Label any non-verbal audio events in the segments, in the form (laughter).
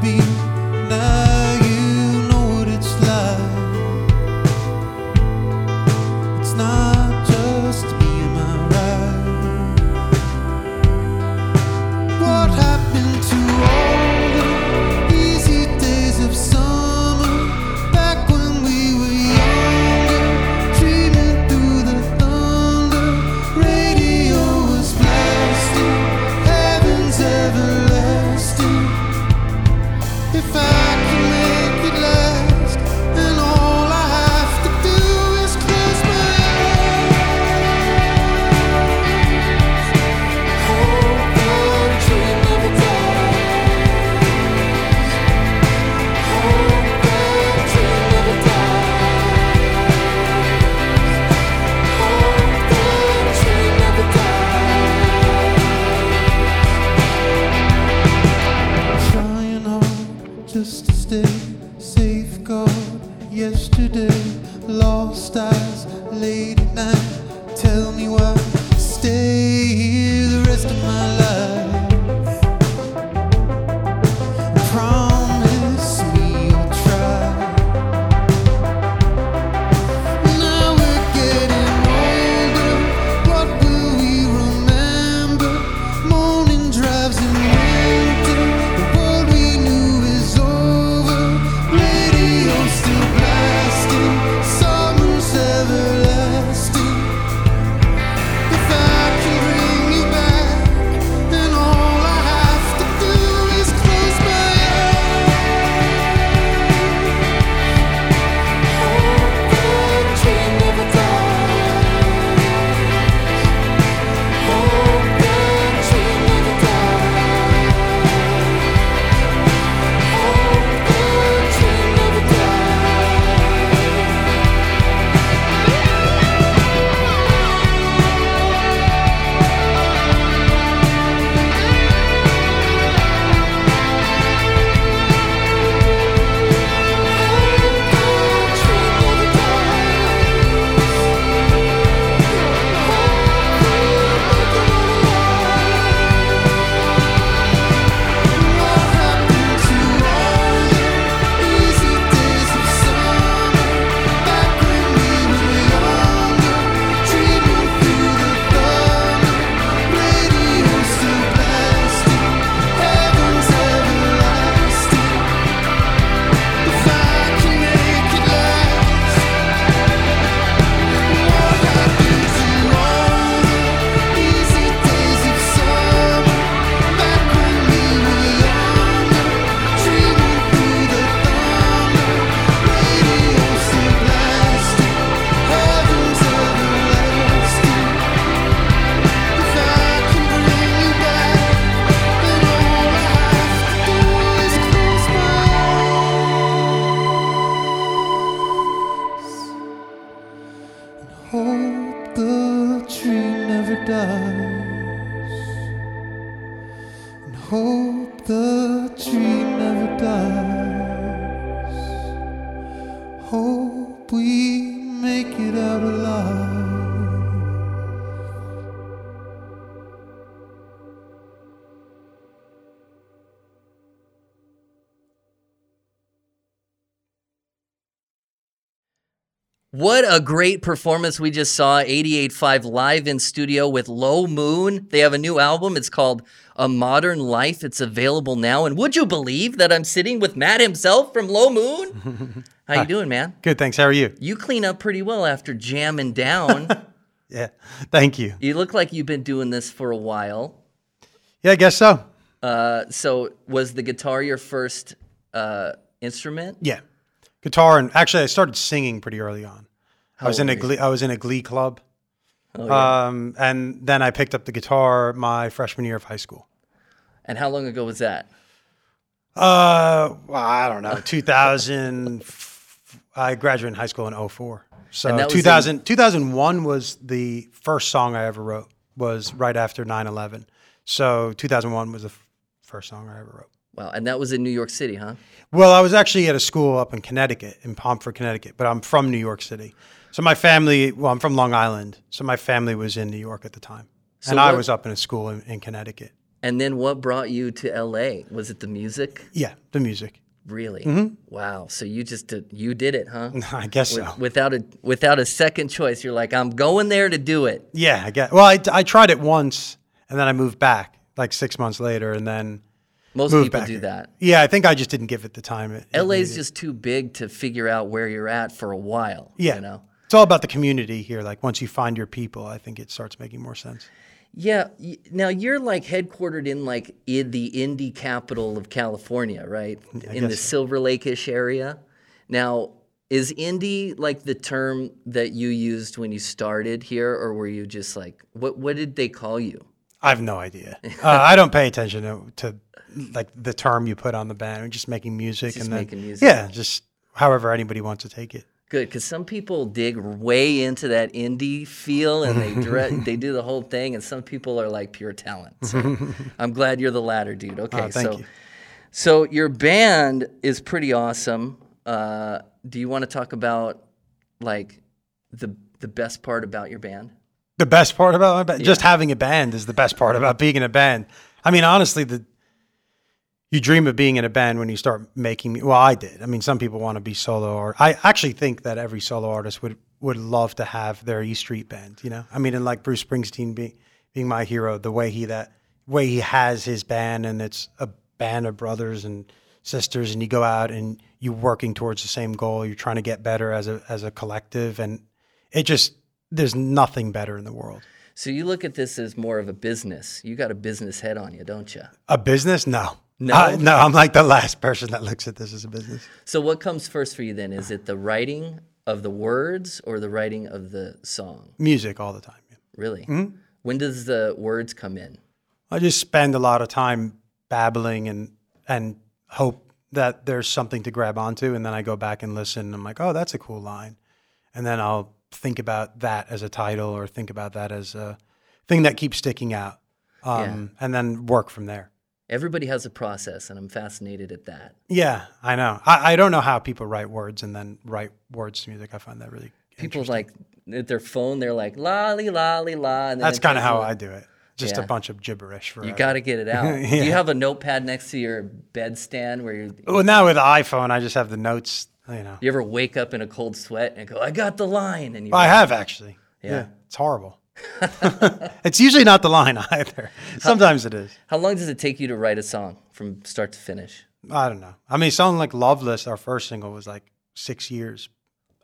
be now. What a great performance we just saw 88.5 live in studio with Lo Moon. They have a new album. It's called A Modern Life. It's available now. And would you believe that I'm sitting with Matt himself from Lo Moon? (laughs) How you doing, man? Good, thanks. How are you? You clean up pretty well after jamming down. (laughs) Yeah, thank you. you look like you've been doing this for a while. Yeah, I guess so. Uh, so was the guitar your first uh, instrument? Yeah, guitar and actually, I started singing pretty early on. I was in a glee. I was in a glee club, Oh, yeah. um, and then I picked up the guitar my freshman year of high school. and how long ago was that? Uh, well, I don't know, 2000. I graduated high school in 04. So And that was in- 2001 was the first song I ever wrote. Was right after 9/11. So 2001 was the f- first song I ever wrote. Wow, and that was in New York City, huh? Well, I was actually at a school up in Connecticut, in Pomfret, Connecticut, but I'm from New York City. So my family, well, I'm from Long Island. So my family was in New York at the time. So and I was up in a school in, in Connecticut. And then what brought you to LA? Was it the music? Yeah, the music. Really? Mm-hmm. Wow. So you just did, you did it, huh? (laughs) I guess so. Without a without a second choice, you're like, I'm going there to do it. Yeah, I guess. Well, I, I tried it once and then I moved back like six months later and then Most moved people do here. that. Yeah, I think I just didn't give it the time. It, it LA's needed. just too big to figure out where you're at for a while. Yeah. You know. It's all about the community here. Like once you find your people, I think it starts making more sense. Yeah. Now you're like headquartered in like in the indie capital of California, right? in the so. Silver Lake-ish area. Now, is indie like the term that you used when you started here, or were you just like what? What did they call you? I have no idea. Uh, I don't pay attention to, to like the term you put on the band. Just making music Just and then music. yeah, just however anybody wants to take it. Good, because some people dig way into that indie feel and they (laughs) direct, they do the whole thing, and some people are like pure talent. So (laughs) I'm glad you're the latter, dude. Okay, Oh, thank so you. so your band is pretty awesome. Uh, do you want to talk about like the the best part about your band? The best part about my band, just having a band is the best part about being in a band. I mean, honestly, the you dream of being in a band when you start making. Well, I did. I mean, some people want to be solo, or I actually think that every solo artist would would love to have their E Street band. You know, I mean, and like Bruce Springsteen being being my hero, the way he that way he has his band, and it's a band of brothers and sisters, and you go out and you're working towards the same goal. You're trying to get better as a as a collective, and it just there's nothing better in the world. So you look at this as more of a business. You got a business head on you, don't you? A business? No. No? Uh, no, I'm like the last person that looks at this as a business. So what comes first for you then? Is it the writing of the words or the writing of the song? Music all the time. yeah. Really? When does the words come in? I just spend a lot of time babbling and and hope that there's something to grab onto, and then I go back and listen. And I'm like, oh, that's a cool line, and then I'll think about that as a title or think about that as a thing that keeps sticking out, um, and then work from there. Everybody has a process, and I'm fascinated at that. Yeah, I know. I, I don't know how people write words and then write words to music. I find that really People like at their phone, they're like lolly lolly la. And then That's kind of how a- I do it. Just Yeah. a bunch of gibberish. For You got to get it (laughs) out. Do you have a notepad next to your bedstand where you Well, now with the iPhone, I just have the notes. You know, you ever wake up in a cold sweat and go, "I got the line," and you I have actually. Yeah. Yeah, it's horrible. (laughs) it's usually not the line (laughs) either. Sometimes it is. How long does it take you to write a song from start to finish? I don't know. I mean, something like "Loveless," our first single, was like six years,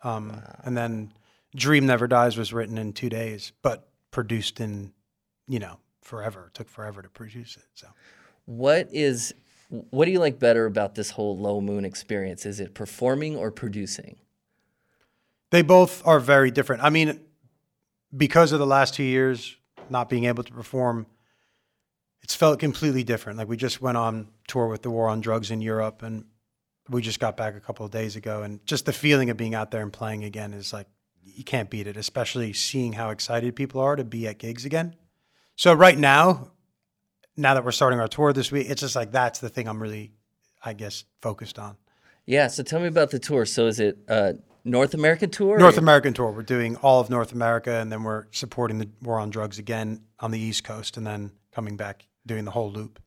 um, and then "Dream Never Dies" was written in two days, but produced in, you know, forever. It took forever to produce it. So What is what do you like better about this whole Lo Moon experience? Is it performing or producing? they both are very different. I mean, because of the last two years not being able to perform, it's felt completely different. Like we just went on tour with the War on Drugs in Europe, and we just got back a couple of days ago, and just the feeling of being out there and playing again is like you can't beat it. Especially seeing how excited people are to be at gigs again. So right now, now that we're starting our tour this week, it's just like that's the thing I'm really, I guess, focused on. Yeah. So tell me about the tour. So is it uh, North American tour? North American tour. We're doing all of North America, and then we're supporting the war on drugs again on the East Coast, and then coming back doing the whole loop.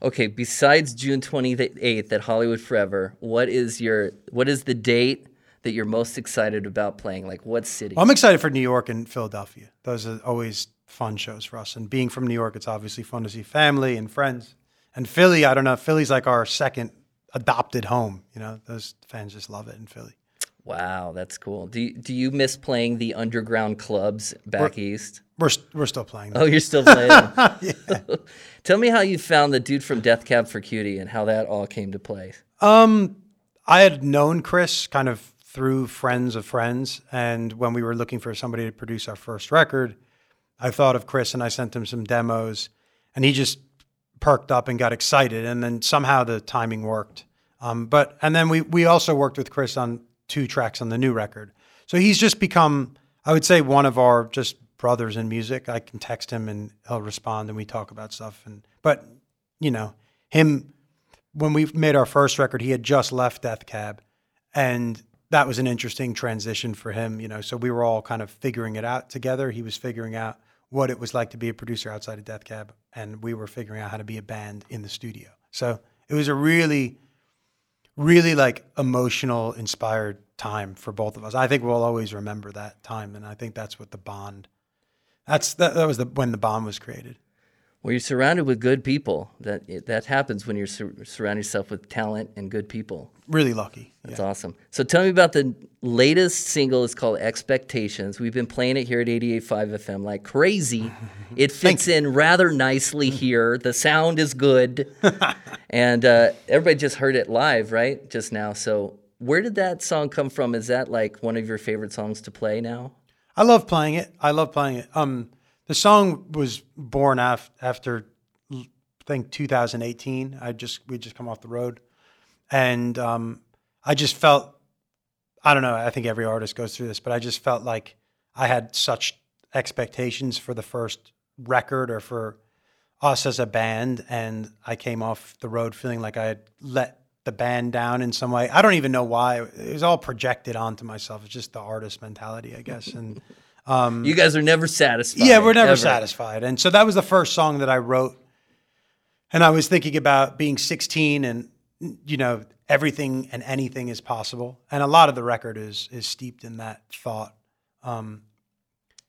Okay. Besides June twenty eighth at Hollywood Forever, what is your what is the date that you're most excited about playing? Like what city? I'm excited for New York and Philadelphia. Those are always fun shows for us. And being from New York, it's obviously fun to see family and friends. And Philly, I don't know. Philly's like our second adopted home. You know, those fans just love it in Philly. Wow, that's cool. Do you, do you miss playing the underground clubs back east? We're we're still playing. Oh, you're still playing. (laughs) (laughs) Tell me how you found the dude from Death Cab for Cutie and how that all came to play. Um, I had known Chris kind of through friends of friends, and when we were looking for somebody to produce our first record, I thought of Chris and I sent him some demos, and he just perked up and got excited, and then somehow the timing worked. Um, but and then we we also worked with Chris on two tracks on the new record, so he's just become, I would say, one of our just brothers in music. I can text him and he'll respond, and we talk about stuff. And but you know him when we made our first record, he had just left Death Cab, and that was an interesting transition for him. You know, so we were all kind of figuring it out together. He was figuring out what it was like to be a producer outside of Death Cab, and we were figuring out how to be a band in the studio. So it was a really, really like emotional, inspired time for both of us. I think we'll always remember that time, and I think that's what the bond. That's that, that was the when the bond was created. Well, you're surrounded with good people. That that happens when you're sur- surrounding yourself with talent and good people. Really lucky. That's awesome. So tell me about the latest single. It's called Expectations. We've been playing it here at 88.5 FM like crazy. (laughs) It fits in rather nicely (laughs) here. The sound is good. (laughs) and uh, everybody just heard it live, right? Just now. So where did that song come from? Is that like one of your favorite songs to play now? I love playing it. I love playing it. Um, the song was born af- after, I think 2018. I just we just come off the road, and um, I just felt, I don't know. I think every artist goes through this, but I just felt like I had such expectations for the first record or for us as a band, and I came off the road feeling like I had let the band down in some way. I don't even know why. It was all projected onto myself. It's just the artist mentality, I guess. And (laughs) You guys are never satisfied. yeah, we're never ever. satisfied. And so that was the first song that I wrote. And I was thinking about being 16 and you know everything and anything is possible. And a lot of the record is is steeped in that thought, um,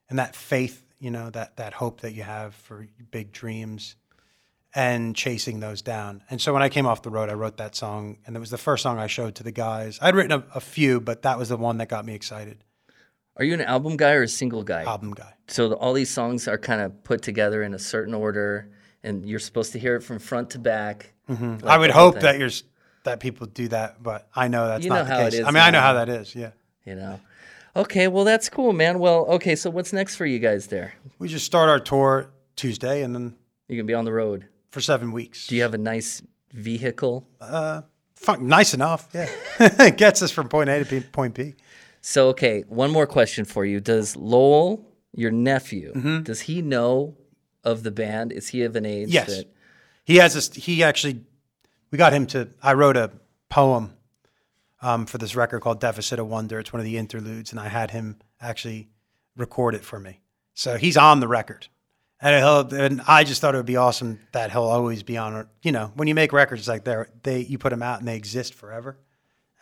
and that faith. You know that that hope that you have for big dreams, and chasing those down. And so when I came off the road, I wrote that song, and it was the first song I showed to the guys. I'd written a, a few, but that was the one that got me excited. Are you an album guy or a single guy? Album guy. So the, all these songs are kind of put together in a certain order, and you're supposed to hear it from front to back. Mm-hmm. I would hope that you're that people do that, but I know that's You not know the how case. is I mean, I know how that is. Yeah, You know. Okay, well that's cool, man. Well, okay, so what's next for you guys there? we just start our tour Tuesday, and then You can be on the road. for seven weeks. Do you have a nice vehicle? Fun, nice enough. Yeah, (laughs) it gets us from point A to point B. So okay, one more question for you. Does Lowell, your nephew, Mm-hmm. does he know of the band? Is he of an age Yes. that He has this. He actually, we got him to. I wrote a poem um, for this record called "Deficit of Wonder." It's one of the interludes, and I had him actually record it for me. So he's on the record, and he'll. And I just thought it would be awesome that he'll always be on. You know, when you make records like that, they you put them out and they exist forever,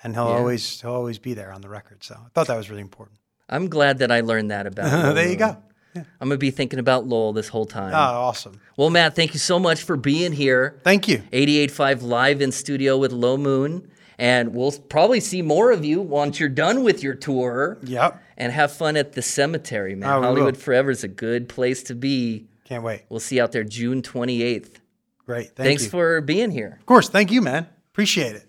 and he'll Yeah. always he'll always be there on the record. So I thought that was really important. I'm glad that I learned that about (laughs) there you go. I'm gonna be thinking about Lowell this whole time. Oh, awesome! well, Matt, thank you so much for being here. Thank you. 88.5 live in studio with Lo Moon. And we'll probably see more of you once you're done with your tour. Yep. And have fun at the cemetery, man. Oh, Hollywood will. Forever is a good place to be. Can't wait. We'll see you out there June 28th. Great. Thank Thanks you. for being here. of course. Thank you, man. Appreciate it.